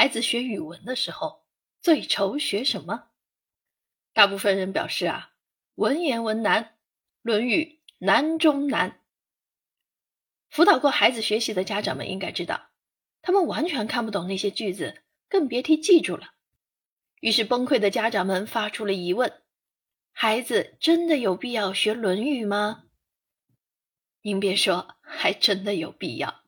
孩子学语文的时候，最愁学什么？大部分人表示啊，文言文难，《论语》难中难。辅导过孩子学习的家长们应该知道，他们完全看不懂那些句子，更别提记住了。于是崩溃的家长们发出了疑问：孩子真的有必要学《论语》吗？您别说，还真的有必要。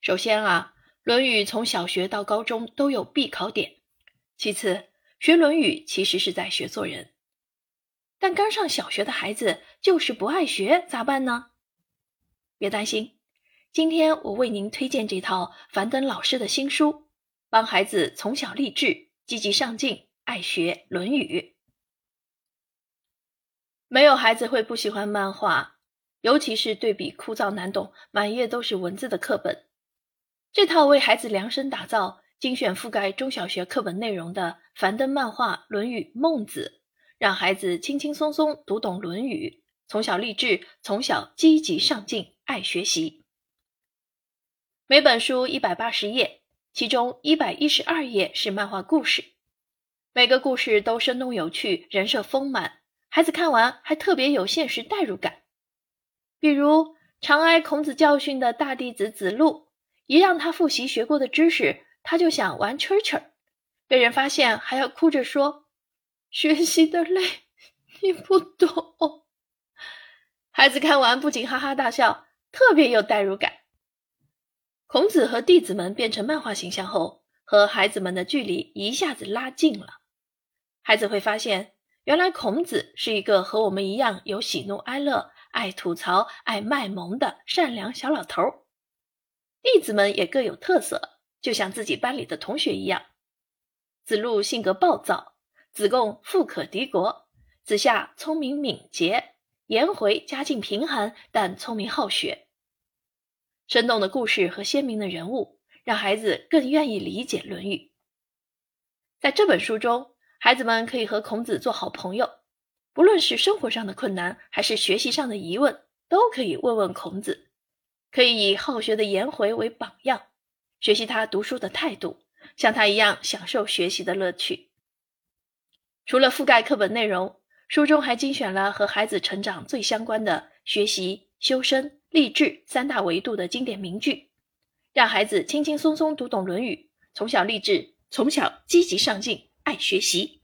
首先啊，《论语》从小学到高中都有必考点。其次，学《论语》其实是在学做人。但刚上小学的孩子就是不爱学，咋办呢？别担心，今天我为您推荐这套樊登老师的新书，帮孩子从小励志。积极上进，爱学《论语》。没有孩子会不喜欢漫画，尤其是对比枯燥难懂、满页都是文字的课本。这套为孩子量身打造、精选覆盖中小学课本内容的樊登漫画《论语》《孟子》，让孩子轻轻松松读懂《论语》，从小励志，从小积极上进，爱学习。每本书一百八十页。其中一百一十二页是漫画故事，每个故事都生动有趣，人设丰满，孩子看完还特别有现实代入感。比如常挨孔子教训的大弟子子路，一让他复习学过的知识，他就想玩蛐蛐儿，被人发现还要哭着说：“学习的累，你不懂。”孩子看完不仅哈哈大笑，特别有代入感。孔子和弟子们变成漫画形象后，和孩子们的距离一下子拉近了。孩子会发现，原来孔子是一个和我们一样有喜怒哀乐、爱吐槽、爱卖萌的善良小老头儿。弟子们也各有特色，就像自己班里的同学一样。子路性格暴躁，子贡富可敌国，子夏聪明敏捷，颜回家境贫寒但聪明好学。生动的故事和鲜明的人物，让孩子更愿意理解《论语》。在这本书中，孩子们可以和孔子做好朋友，不论是生活上的困难，还是学习上的疑问，都可以问问孔子。可以以好学的颜回为榜样，学习他读书的态度，像他一样享受学习的乐趣。除了覆盖课本内容，书中还精选了和孩子成长最相关的学习、修身。励志三大维度的经典名句，让孩子轻轻松松读懂《论语》，从小励志，从小积极上进，爱学习。